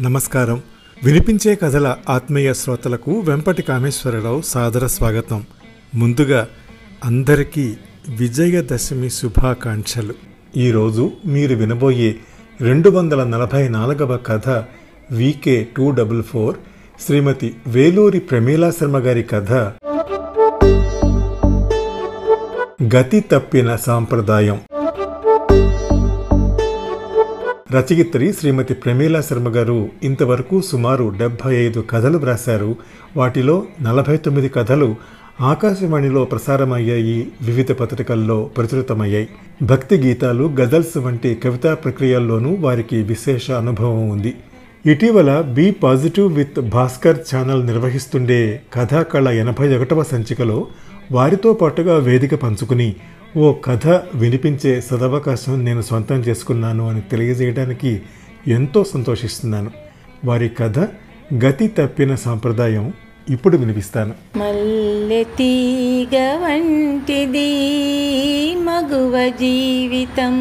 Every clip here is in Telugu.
నమస్కారం. వినిపించే కథల ఆత్మీయ శ్రోతలకు వెంపటి కామేశ్వరరావు సాదర స్వాగతం. ముందుగా అందరికీ విజయదశమి శుభాకాంక్షలు. ఈరోజు మీరు వినబోయే రెండు వందల నలభై నాలుగవ కథ VK two double four Srimati Veluri Pramila Sharma గారి కథ. గతి తప్పిన సాంప్రదాయం. రచయిత్రి శ్రీమతి ప్రమీలా శర్మ గారు ఇంతవరకు సుమారు డెబ్బై ఐదు కథలు వ్రాశారు. వాటిలో నలభై తొమ్మిది కథలు ఆకాశవాణిలో ప్రసారమయ్యాయి. వివిధ పత్రికల్లో ప్రచురితమయ్యాయి. భక్తి గీతాలు గజల్స్ వంటి కవితా ప్రక్రియల్లోనూ వారికి విశేష అనుభవం ఉంది. ఇటీవల be positive with Bhaskar channel నిర్వహిస్తుండే కథాకళ ఎనభై ఒకటవ సంచికలో వారితో పాటుగా వేదిక పంచుకుని ఓ కథ వినిపించే సదవకాశం నేను సొంతం చేసుకున్నాను అని తెలియజేయడానికి ఎంతో సంతోషిస్తున్నాను. వారి కథ గతి తప్పిన సాంప్రదాయం ఇప్పుడు వినిపిస్తాను. మల్లె తీగ వంటిది మగువ జీవితం.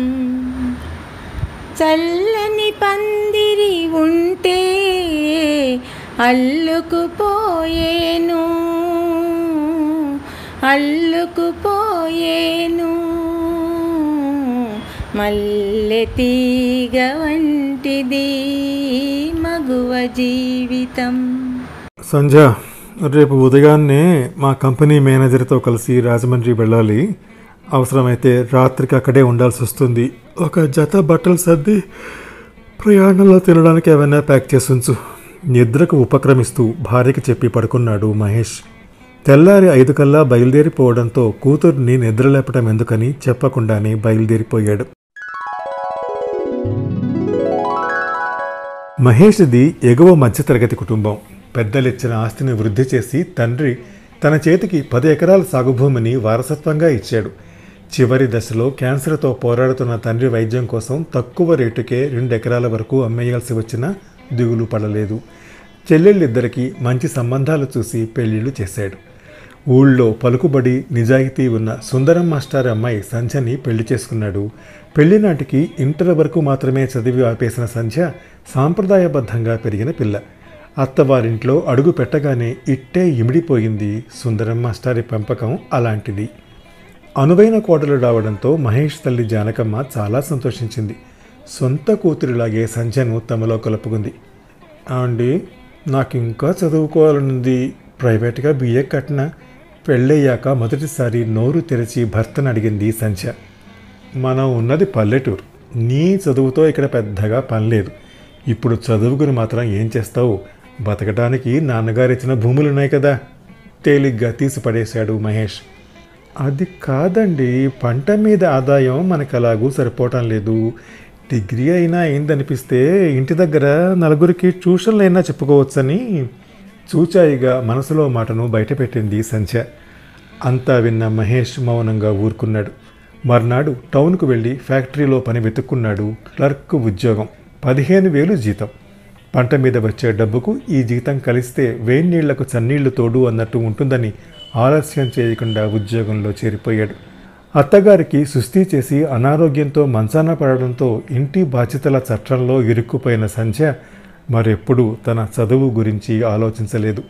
చల్లని పందిరి ఉంటే అల్లుకుపోయేను. అల్లుకుపోయేను. మల్లె తీగ వంటిది మగువ జీవితం. సంజ రేపు ఉదయాన్నే మా కంపెనీ మేనేజర్తో కలిసి రాజమండ్రి వెళ్ళాలి. అవసరమైతే రాత్రికి అక్కడే ఉండాల్సి వస్తుంది. ఒక జత బట్టలు సర్ది ప్రయాణంలో తినడానికి ఏమైనా ప్యాక్ చేసి ఉంచు. నిద్రకు ఉపక్రమిస్తూ భార్యకి చెప్పి పడుకున్నాడు మహేష్. తెల్లారి ఐదు కల్లా బయలుదేరిపోవడంతో కూతుర్ని నిద్రలేపటం ఎందుకని చెప్పకుండానే బయలుదేరిపోయాడు. మహేష్ది ఎగువ మధ్యతరగతి కుటుంబం. పెద్దలిచ్చిన ఆస్తిని వృద్ధి చేసి తండ్రి తన చేతికి పది ఎకరాల సాగుభూమిని వారసత్వంగా ఇచ్చాడు. చివరి దశలో క్యాన్సర్తో పోరాడుతున్న తండ్రి వైద్యం కోసం తక్కువ రేటుకే రెండు ఎకరాల వరకు అమ్మేయాల్సి వచ్చినా దిగులు పడలేదు. చెల్లెళ్ళిద్దరికీ మంచి సంబంధాలు చూసి పెళ్ళిళ్ళు చేశాడు. ఊళ్ళో పలుకుబడి నిజాయితీ ఉన్న సుందరం మాస్టర్ అమ్మాయి సంధ్యని పెళ్ళి చేసుకున్నాడు. పెళ్ళి నాటికి ఇంటర్ వరకు మాత్రమే చదివి ఆపేసిన సంధ్య సాంప్రదాయబద్ధంగా పెరిగిన పిల్ల. అత్తవారింట్లో అడుగు పెట్టగానే ఇట్టే ఇమిడిపోయింది సుందరం మాస్టారి పెంపకం అలాంటిది. అనువైన కోటలు రావడంతో మహేష్ తల్లి జానకమ్మ చాలా సంతోషించింది. సొంత కూతురిలాగే సంధ్యను తమలో కలుపుకుంది. అండి నాకు ఇంకా చదువుకోవాలనుంది. ప్రైవేట్గా బీఏ కట్టిన పెళ్ళయ్యాక మొదటిసారి నోరు తెరిచి భర్తను అడిగింది సంధ్య. మనం ఉన్నది పల్లెటూరు. నీ చదువుతో ఇక్కడ పెద్దగా పని లేదు. ఇప్పుడు చదువుకుని మాత్రం ఏం చేస్తావు? బతకడానికి నాన్నగారు ఇచ్చిన భూములు ఉన్నాయి కదా. తేలిగ్గా తీసి పడేశాడు మహేష్. అది కాదండి పంట మీద ఆదాయం మనకు అలాగూ సరిపోవటం లేదు. డిగ్రీ అయినా అయిందనిపిస్తే ఇంటి దగ్గర నలుగురికి ట్యూషన్లు అయినా చెప్పుకోవచ్చని. చూచాయిగా మనసులో మాటను బయటపెట్టింది సంధ్య. అంతా విన్న మహేష్ మౌనంగా ఊరుకున్నాడు. మర్నాడు టౌన్కు వెళ్ళి ఫ్యాక్టరీలో పని వెతుక్కున్నాడు క్లర్క్ ఉద్యోగం. పదిహేను వేలు జీతం. పంట మీద వచ్చే డబ్బుకు ఈ జీతం కలిస్తే వేణీళ్ళకు చన్నీళ్ళు తోడు అన్నట్టు ఉంటుందని ఆలస్యం చేయకుండా ఉద్యోగంలో చేరిపోయాడు. అత్తగారికి సుస్థి చేసి అనారోగ్యంతో మంచాన పడడంతో ఇంటి బాధ్యతల చట్టంలో ఇరుక్కుపోయిన సంధ్య మరెప్పుడూ తన చదువు గురించి ఆలోచించలేదు.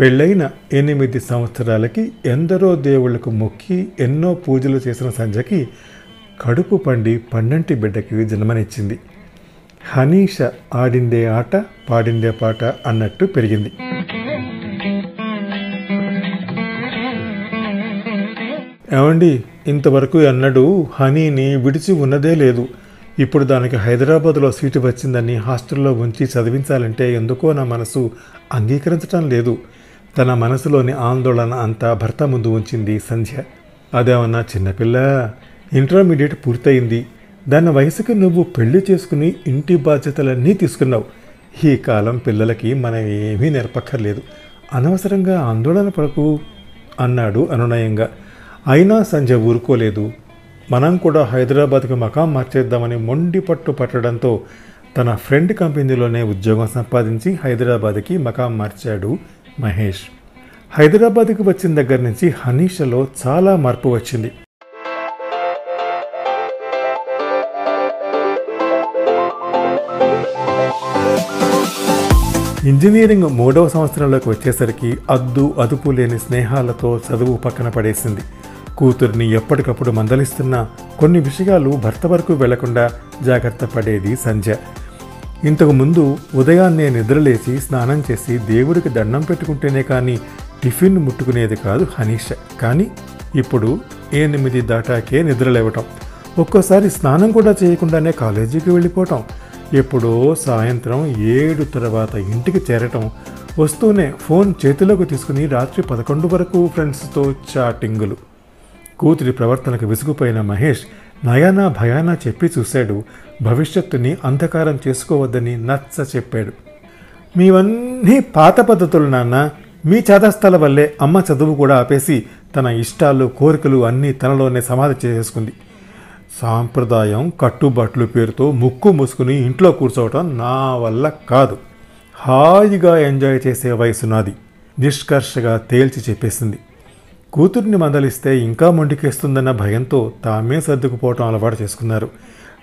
పెళ్ళైన ఎనిమిది సంవత్సరాలకి ఎందరో దేవుళ్ళకు మొక్కి ఎన్నో పూజలు చేసిన సంధ్యకి కడుపు పండి పన్నంటి బిడ్డకి జన్మనిచ్చింది. హనీష ఆడిందే ఆట పాడిందే పాట అన్నట్టు పెరిగింది. ఏమండి ఇంతవరకు అన్నడు హనీని విడిచి ఉన్నదే లేదు. ఇప్పుడు దానికి హైదరాబాద్లో సీటు వచ్చిందని హాస్టల్లో ఉంచి చదివించాలంటే ఎందుకో నా మనసు అంగీకరించటం లేదు. తన మనసులోని ఆందోళన అంతా భర్త ముందు ఉంచింది సంధ్య. అదేమన్నా చిన్నపిల్ల? ఇంటర్మీడియట్ పూర్తయింది. దాని వయసుకి నువ్వు పెళ్ళి చేసుకుని ఇంటి బాధ్యతలన్నీ తీసుకున్నావు. ఈ కాలం పిల్లలకి మనం ఏమీ నేర్పక్కర్లేదు. అనవసరంగా ఆందోళన పడకు అన్నాడు అనునయంగా. అయినా సంజయ్ ఊరుకోలేదు. మనం కూడా హైదరాబాద్కి మకాం మార్చేద్దామని మొండి పట్టు పట్టడంతో తన ఫ్రెండ్ కంపెనీలోనే ఉద్యోగం సంపాదించి హైదరాబాద్కి మకాం మార్చాడు మహేష్. హైదరాబాద్కి వచ్చిన దగ్గర నుంచి హనీషలో చాలా మార్పు వచ్చింది. ఇంజనీరింగ్ మూడవ సంవత్సరంలోకి వచ్చేసరికి అద్దు అదుపు లేని స్నేహాలతో చదువు పక్కన పడేసింది. కూతుర్ని ఎప్పటికప్పుడు మందలిస్తున్నా కొన్ని విషయాలు భర్త వరకు వెళ్ళకుండా జాగ్రత్త పడేది సంధ్య. ఇంతకు ముందు ఉదయాన్నే నిద్రలేచి స్నానం చేసి దేవుడికి దండం పెట్టుకుంటేనే కానీ టిఫిన్ ముట్టుకునేది కాదు హనీష. కానీ ఇప్పుడు ఎనిమిది దాటాకే నిద్రలేవటం. ఒక్కోసారి స్నానం కూడా చేయకుండానే కాలేజీకి వెళ్ళిపోవటం. ఎప్పుడో సాయంత్రం ఏడు తర్వాత ఇంటికి చేరటం. వస్తూనే ఫోన్ చేతిలోకి తీసుకుని రాత్రి పదకొండు వరకు ఫ్రెండ్స్తో చాటింగులు. కూతురి ప్రవర్తనకు విసుగుపోయిన మహేష్ నయానా భయానా చెప్పి చూశాడు. భవిష్యత్తుని అంధకారం చేసుకోవద్దని నచ్చ చెప్పాడు. మీవన్నీ పాత పద్ధతులు నాన్న. మీ చదస్థల వల్లే అమ్మ చదువు కూడా ఆపేసి తన ఇష్టాలు కోరికలు అన్నీ తనలోనే సమాధి చేసుకుంది సాంప్రదాయం కట్టుబాట్లు పేరుతో ముక్కు మూసుకుని ఇంట్లో కూర్చోవటం నా వల్ల కాదు. హాయిగా ఎంజాయ్ చేసే వయసు నాది నిష్కర్షగా తేల్చి చెప్పేసింది. కూతుర్ని మందలిస్తే ఇంకా మొండికేస్తుందన్న భయంతో తామే సర్దుకుపోవటం అలవాటు చేసుకున్నారు.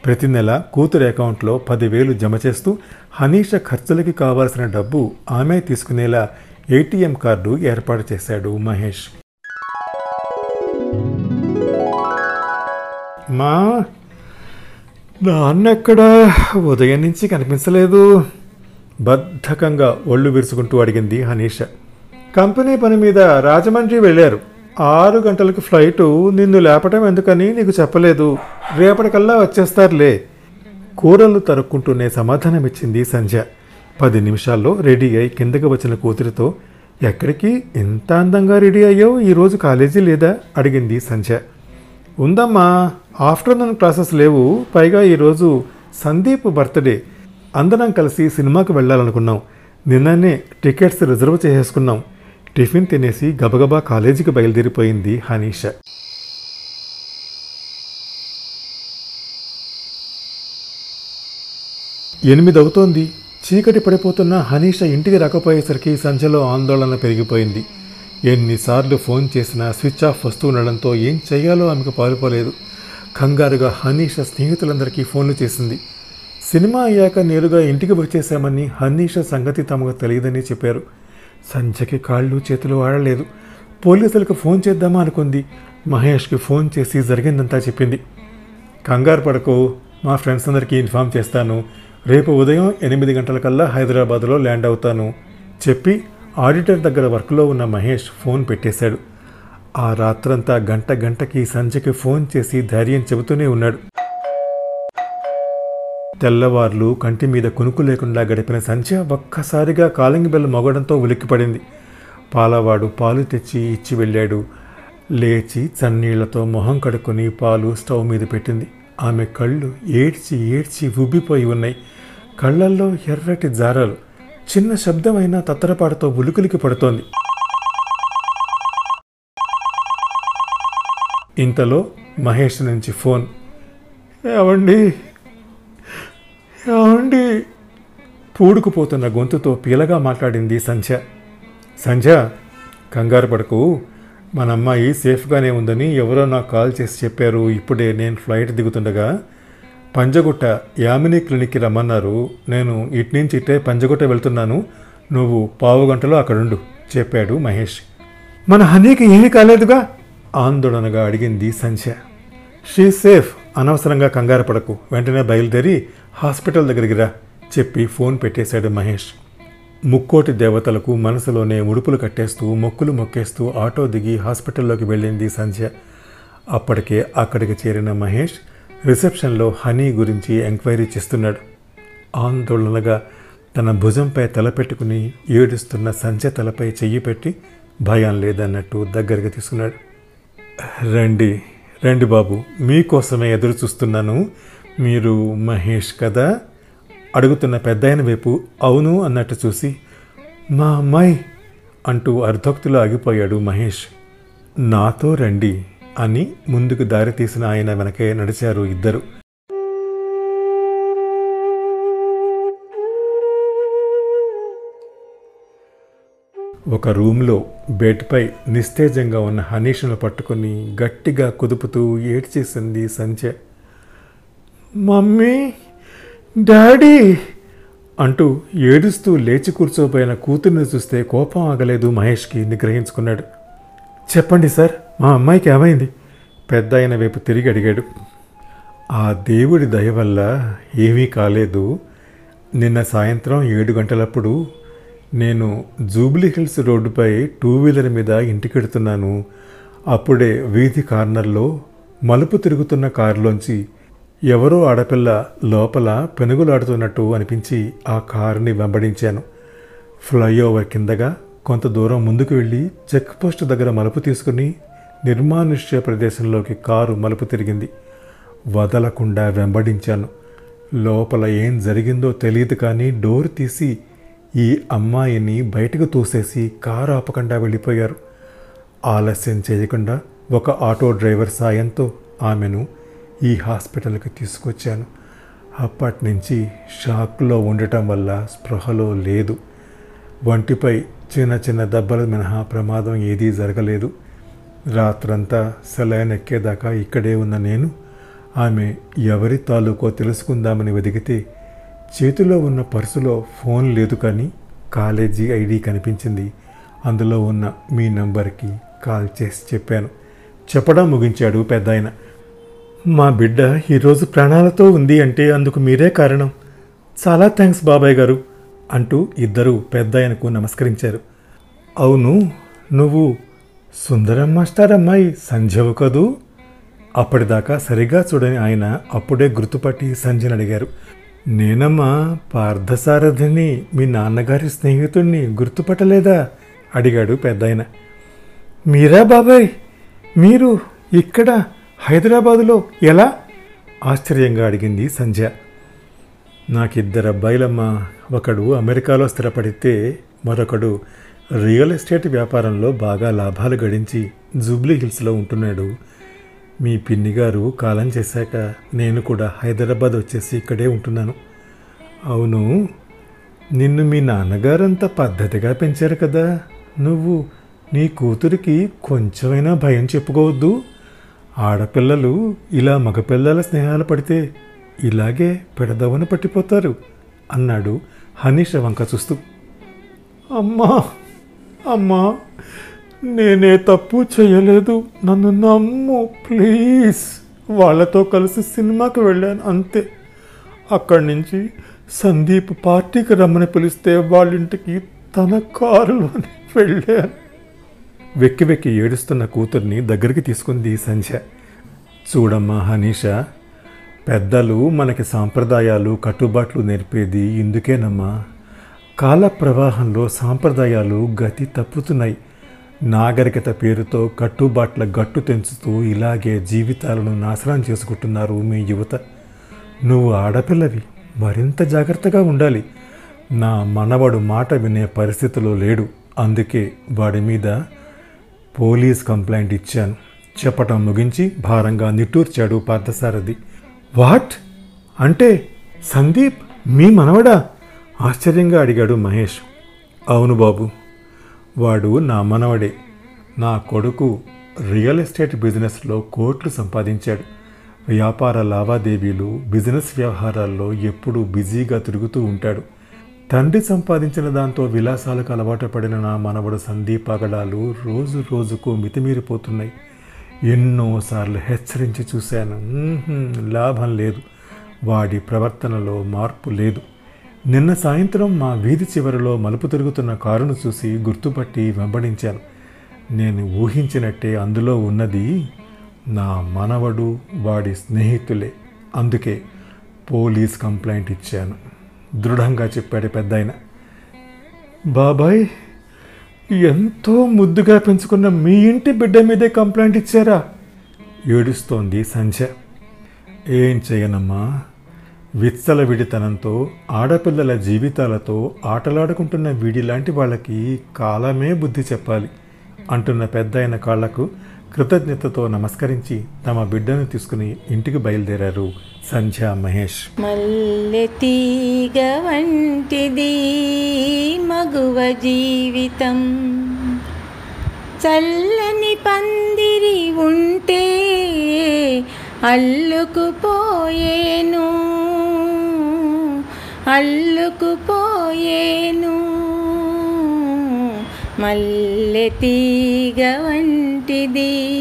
ప్రతి నెల కూతురు అకౌంట్లో పదివేలు జమ చేస్తూ హనీష ఖర్చులకి కావాల్సిన డబ్బు ఆమె తీసుకునేలా ఏటీఎం కార్డు ఏర్పాటు చేశాడు మహేష్. మా నాన్న ఎక్కడ ఉదయం నుంచి కనిపించలేదు. బద్ధకంగా ఒళ్ళు విరుచుకుంటూ అడిగింది హనీష. కంపెనీ పని మీద రాజమండ్రి వెళ్ళారు. ఆరు గంటలకు ఫ్లైటు నిన్ను లేపటం ఎందుకని నీకు చెప్పలేదు. రేపటికల్లా వచ్చేస్తారులే. కూరలు తరుక్కుంటూనే సమాధానమిచ్చింది సంధ్య. పది నిమిషాల్లో రెడీ అయి కిందకి వచ్చిన కూతురితో ఎక్కడికి? ఇంత అందంగా రెడీ అయ్యావు? ఈరోజు కాలేజీ లేదా? అడిగింది సంధ్య. ఉందమ్మా ఆఫ్టర్నూన్ క్లాసెస్ లేవు. పైగా ఈరోజు సందీప్ బర్త్డే. అందరం కలిసి సినిమాకి వెళ్ళాలనుకున్నాం. నిన్ననే టికెట్స్ రిజర్వ్ చేసేసుకున్నాం. టిఫిన్ తినేసి గబగబా కాలేజీకి బయలుదేరిపోయింది హనీష. ఎనిమిది అవుతోంది చీకటి పడిపోతున్న హనీష ఇంటికి రాకపోయేసరికి సంజలో ఆందోళన పెరిగిపోయింది. ఎన్నిసార్లు ఫోన్ చేసినా స్విచ్ ఆఫ్ వస్తూ ఉండడంతో ఏం చేయాలో ఆమెకు పాలుపోలేదు. కంగారుగా హనీష స్నేహితులందరికీ ఫోన్లు చేసింది. సినిమా అయ్యాక నేరుగా ఇంటికి వచ్చేసామని హనీష సంగతి తమకు తెలియదని చెప్పారు. సంధ్యకి కాళ్ళు చేతులు ఆడలేదు. పోలీసులకు ఫోన్ చేద్దామా అనుకుంది. మహేష్కి ఫోన్ చేసి జరిగిందంతా చెప్పింది. కంగారు పడకు మా ఫ్రెండ్స్ అందరికీ ఇన్ఫామ్ చేస్తాను. రేపు ఉదయం ఎనిమిది గంటలకల్లా హైదరాబాద్లో ల్యాండ్ అవుతాను. చెప్పి ఆడిటర్ దగ్గర వర్క్లో ఉన్న మహేష్ ఫోన్ పెట్టేశాడు. ఆ రాత్రంతా గంట గంటకి సంజయ్కి ఫోన్ చేసి ధైర్యం చెబుతూనే ఉన్నాడు. తెల్లవార్లు కంటి మీద కునుకు లేకుండా గడిపిన సంధ్య ఒక్కసారిగా కాలింగ్ బెల్ మొగడంతో ఉలిక్కిపడింది. పాలవాడు పాలు తెచ్చి ఇచ్చి వెళ్ళాడు. లేచి చన్నీళ్ళతో మొహం కడుక్కొని పాలు స్టవ్ మీద పెట్టింది. ఆమె కళ్ళు ఏడ్చి ఏడ్చి ఉబ్బిపోయి ఉన్నాయి. కళ్ళల్లో ఎర్రటి జారాలు. చిన్న శబ్దమైన తత్తరపాటుతో ఉలుకులికి పడుతోంది. ఇంతలో మహేష్ నుంచి ఫోన్. ఏమండి ఏమండి? పూడుకుపోతున్న గొంతుతో పీలగా మాట్లాడింది సంధ్య. సంధ్య కంగారు పడకు. మన అమ్మాయి సేఫ్గానే ఉందని ఎవరో నాకు కాల్ చేసి చెప్పారు. ఇప్పుడే నేను ఫ్లైట్ దిగుతుండగా పంజగుట్ట యామిని క్లినిక్కి రమ్మన్నారు. నేను ఇటు నుంచి ఇట్టే పంజగుట్ట వెళ్తున్నాను. నువ్వు పావు గంటలో అక్కడుండు చెప్పాడు మహేష్. మన హనీకి ఏమీ కాలేదుగా? ఆందోళనగా అడిగింది సంధ్య. షీ సేఫ్ అనవసరంగా కంగారు పడకు. వెంటనే బయలుదేరి హాస్పిటల్ దగ్గరికి రా చెప్పి ఫోన్ పెట్టేశాడు మహేష్. ముక్కోటి దేవతలకు మనసులోనే ముడుపులు కట్టేస్తూ మొక్కులు మొక్కేస్తూ ఆటో దిగి హాస్పిటల్లోకి వెళ్ళింది సంధ్య. అప్పటికే అక్కడికి చేరిన మహేష్ రిసెప్షన్లో హనీ గురించి ఎంక్వైరీ చేస్తున్నాడు. ఆందోళనగా తన భుజంపై తలపెట్టుకుని ఏడుస్తున్న సంధ్య తలపై చెయ్యి పెట్టి భయం లేదన్నట్టు దగ్గరికి తీసుకున్నాడు. రండి. రండి బాబు మీకోసమే ఎదురు చూస్తున్నాను మీరు మహేష్ కదా? అడుగుతున్న పెద్దాయన వైపు అవును అన్నట్టు చూసి మా అమ్మాయి అంటూ అర్ధోక్తిలో ఆగిపోయాడు మహేష్. నాతో రండి అని ముందుకు దారి తీసిన ఆయన వెనకే నడిచారు ఇద్దరు. ఒక రూమ్లో బెడ్పై నిస్తేజంగా ఉన్న హనీష్ను పట్టుకొని గట్టిగా కుదుపుతూ ఏడ్చేసింది సంచ మమ్మీ! డాడీ! అంటూ ఏడుస్తూ లేచి కూర్చోపోయిన కూతుర్ని చూస్తే కోపం ఆగలేదు మహేష్కి నిగ్రహించుకున్నాడు. చెప్పండి సార్ మా అమ్మాయికి ఏమైంది? పెద్ద ఆయన వైపు తిరిగి అడిగాడు. ఆ దేవుడి దయ వల్ల ఏమీ కాలేదు. నిన్న సాయంత్రం ఏడు గంటలప్పుడు నేను జూబ్లీ హిల్స్ రోడ్డుపై టూ వీలర్ మీద ఇంటికెడుతున్నాను అప్పుడే వీధి కార్నర్లో మలుపు తిరుగుతున్న కారులోంచి ఎవరో ఆడపిల్ల లోపల పెనుగులాడుతున్నట్టు అనిపించి ఆ కారుని వెంబడించాను. ఫ్లైఓవర్ కిందగా కొంత దూరం ముందుకు వెళ్ళి చెక్ పోస్ట్ దగ్గర మలుపు తీసుకుని నిర్మానుష్య ప్రదేశంలోకి కారు మలుపు తిరిగింది. వదలకుండా వెంబడించాను. లోపల ఏం జరిగిందో తెలియదు కానీ డోర్ తీసి ఈ అమ్మాయిని బయటకు తోసేసి కారు ఆపకుండా వెళ్ళిపోయారు. ఆలస్యం చేయకుండా ఒక ఆటో డ్రైవర్ సాయంతో ఆమెను ఈ హాస్పిటల్కి తీసుకొచ్చాను. అప్పటి నుంచి షాక్లో ఉండటం వల్ల స్పృహలో లేదు. వంటిపై చిన్న చిన్న దెబ్బల మినహా ప్రమాదం ఏదీ జరగలేదు. రాత్రంతా సెలైన్ ఎక్కేదాకా ఇక్కడే ఉన్న నేను ఆమె ఎవరి తాలూకో తెలుసుకుందామని వెదిగితే చేతిలో ఉన్న పర్సులో ఫోన్ లేదు కానీ కాలేజీ ఐడి కనిపించింది. అందులో ఉన్న మీ నంబర్కి కాల్ చేసి చెప్పాను. చెప్పడం ముగించాడు పెద్ద ఆయన మా బిడ్డ ఈరోజు ప్రాణాలతో ఉంది అంటే అందుకు మీరే కారణం. చాలా థ్యాంక్స్ బాబాయ్ గారు అంటూ ఇద్దరు పెద్ద ఆయనకు నమస్కరించారు. అవును నువ్వు సుందరం మాస్టర్ అమ్మాయి సంజవు కదూ? అప్పటిదాకా సరిగా చూడని ఆయన అప్పుడే గుర్తుపట్టి సంజయ్ అడిగారు. నేనమ్మా పార్థసారథిని మీ నాన్నగారి స్నేహితుడిని గుర్తుపట్టలేదా? అడిగాడు పెద్దాయన. మీరా బాబాయ్? మీరు ఇక్కడ హైదరాబాదులో ఎలా? ఆశ్చర్యంగా అడిగింది సంధ్య. నాకిద్దరు అబ్బాయిలమ్మా ఒకడు అమెరికాలో స్థిరపడితే మరొకడు రియల్ ఎస్టేట్ వ్యాపారంలో బాగా లాభాలు గడించి జూబ్లీ హిల్స్లో ఉంటున్నాడు. మీ పిన్ని గారు కాలం చేశాక నేను కూడా హైదరాబాద్ వచ్చేసి ఇక్కడే ఉంటున్నాను. అవును నిన్ను మీ నాన్నగారంత పద్ధతిగా పెంచారు కదా. నువ్వు నీ కూతురికి కొంచెమైనా భయం చెప్పుకోవద్దు. ఆడపిల్లలు ఇలా మగపిల్లల స్నేహాలు పడితే ఇలాగే పెడదవన పట్టిపోతారు అన్నాడు హనీష వంక చూస్తూ. అమ్మా అమ్మా నేనే తప్పు చేయలేదు. నన్ను నమ్ము ప్లీజ్. వాళ్ళతో కలిసి సినిమాకి వెళ్ళాను అంతే. అక్కడి నుంచి సందీప్ పార్టీకి రమ్మని పిలిస్తే వాళ్ళింటికి తన కారులోనే వెళ్ళాను. వెక్కి వెక్కి ఏడుస్తున్న కూతుర్ని దగ్గరికి తీసుకుంది సంధ్య. చూడమ్మా హనీష పెద్దలు మనకి సాంప్రదాయాలు కట్టుబాట్లు నేర్పేది ఇందుకేనమ్మా. కాల ప్రవాహంలో సాంప్రదాయాలు గతి తప్పుతున్నాయి. నాగరికత పేరుతో కట్టుబాట్ల గట్టు తెంచుతూ ఇలాగే జీవితాలను నాశనం చేసుకుంటున్నారు మీ యువత. నువ్వు ఆడపిల్లవి మరింత జాగ్రత్తగా ఉండాలి. నా మనవడు మాట వినే పరిస్థితిలో లేడు. అందుకే వాడి మీద పోలీస్ కంప్లైంట్ ఇచ్చాను. చెప్పటం ముగించి భారంగా నిట్టూర్చాడు పార్థసారథి. వాట్? అంటే సందీప్ మీ మనవడా? ఆశ్చర్యంగా అడిగాడు మహేష్. అవును బాబు. వాడు నా మనవడే. నా కొడుకు రియల్ ఎస్టేట్ బిజినెస్లో కోట్లు సంపాదించాడు. వ్యాపార లావాదేవీలు బిజినెస్ వ్యవహారాల్లో ఎప్పుడూ బిజీగా తిరుగుతూ ఉంటాడు. తండ్రి సంపాదించిన దాంతో విలాసాలకు అలవాటు పడిన నా మనవడు సందీప్ అగడాలు రోజు రోజుకు మితిమీరిపోతున్నాయి. ఎన్నోసార్లు హెచ్చరించి చూశాను. లాభం లేదు. వాడి ప్రవర్తనలో మార్పు లేదు. నిన్న సాయంత్రం మా వీధి చివరిలో మలుపు తిరుగుతున్న కారును చూసి గుర్తుపట్టి వెంబడించాను. నేను ఊహించినట్టే అందులో ఉన్నది నా మనవడు వాడి స్నేహితులే. అందుకే పోలీస్ కంప్లైంట్ ఇచ్చాను. దృఢంగా చెప్పాడు పెద్దాయన. బాబాయ్ ఎంతో ముద్దుగా పెంచుకున్న మీ ఇంటి బిడ్డ మీదే కంప్లైంట్ ఇచ్చారా? ఏడుస్తోంది సంధ్య. ఏం చేయనమ్మా? విచ్చలవిడితనంతో ఆడపిల్లల జీవితాలతో ఆటలాడుకుంటున్న వీడిలాంటి వాళ్ళకి కాలమే బుద్ధి చెప్పాలి అంటున్న పెద్దాయన కాళ్ళకు కృతజ్ఞతతో నమస్కరించి తమ బిడ్డను తీసుకుని ఇంటికి బయలుదేరారు సంధ్య మహేష్. మల్లె తీగ వంటిది మగువ జీవితం. చల్లని పందిరి ఉంటే అల్లుకుపోయేను. అల్లుకుపోయేను. మల్లె తీగ వంటిది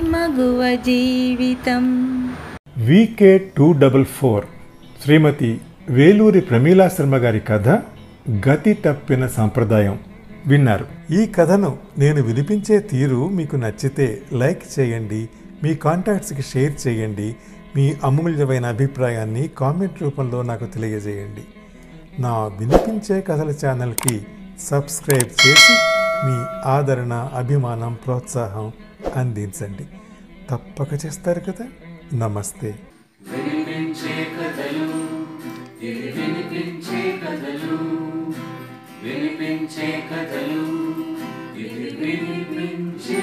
మగువ జీవితం. VK two double four. Srimati Veluri Pramila Sharma గారి కథ గతి తప్పిన సంప్రదాయం విన్నారు. ఈ కథను నేను వినిపించే తీరు మీకు నచ్చితే లైక్ చేయండి మీ కాంటాక్ట్స్కి షేర్ చేయండి మీ అమూల్యమైన అభిప్రాయాన్ని కామెంట్ రూపంలో నాకు తెలియజేయండి. నా వినిపించే కథల ఛానల్కి సబ్స్క్రైబ్ చేసి మీ ఆదరణ అభిమానం ప్రోత్సాహం అందించండి. తప్పక చేస్తారు కదా. నమస్తే. వినిపించే కథలు ఇవి వినిపించే కథలు? వినిపించే కథలు ఇవి వినిపించే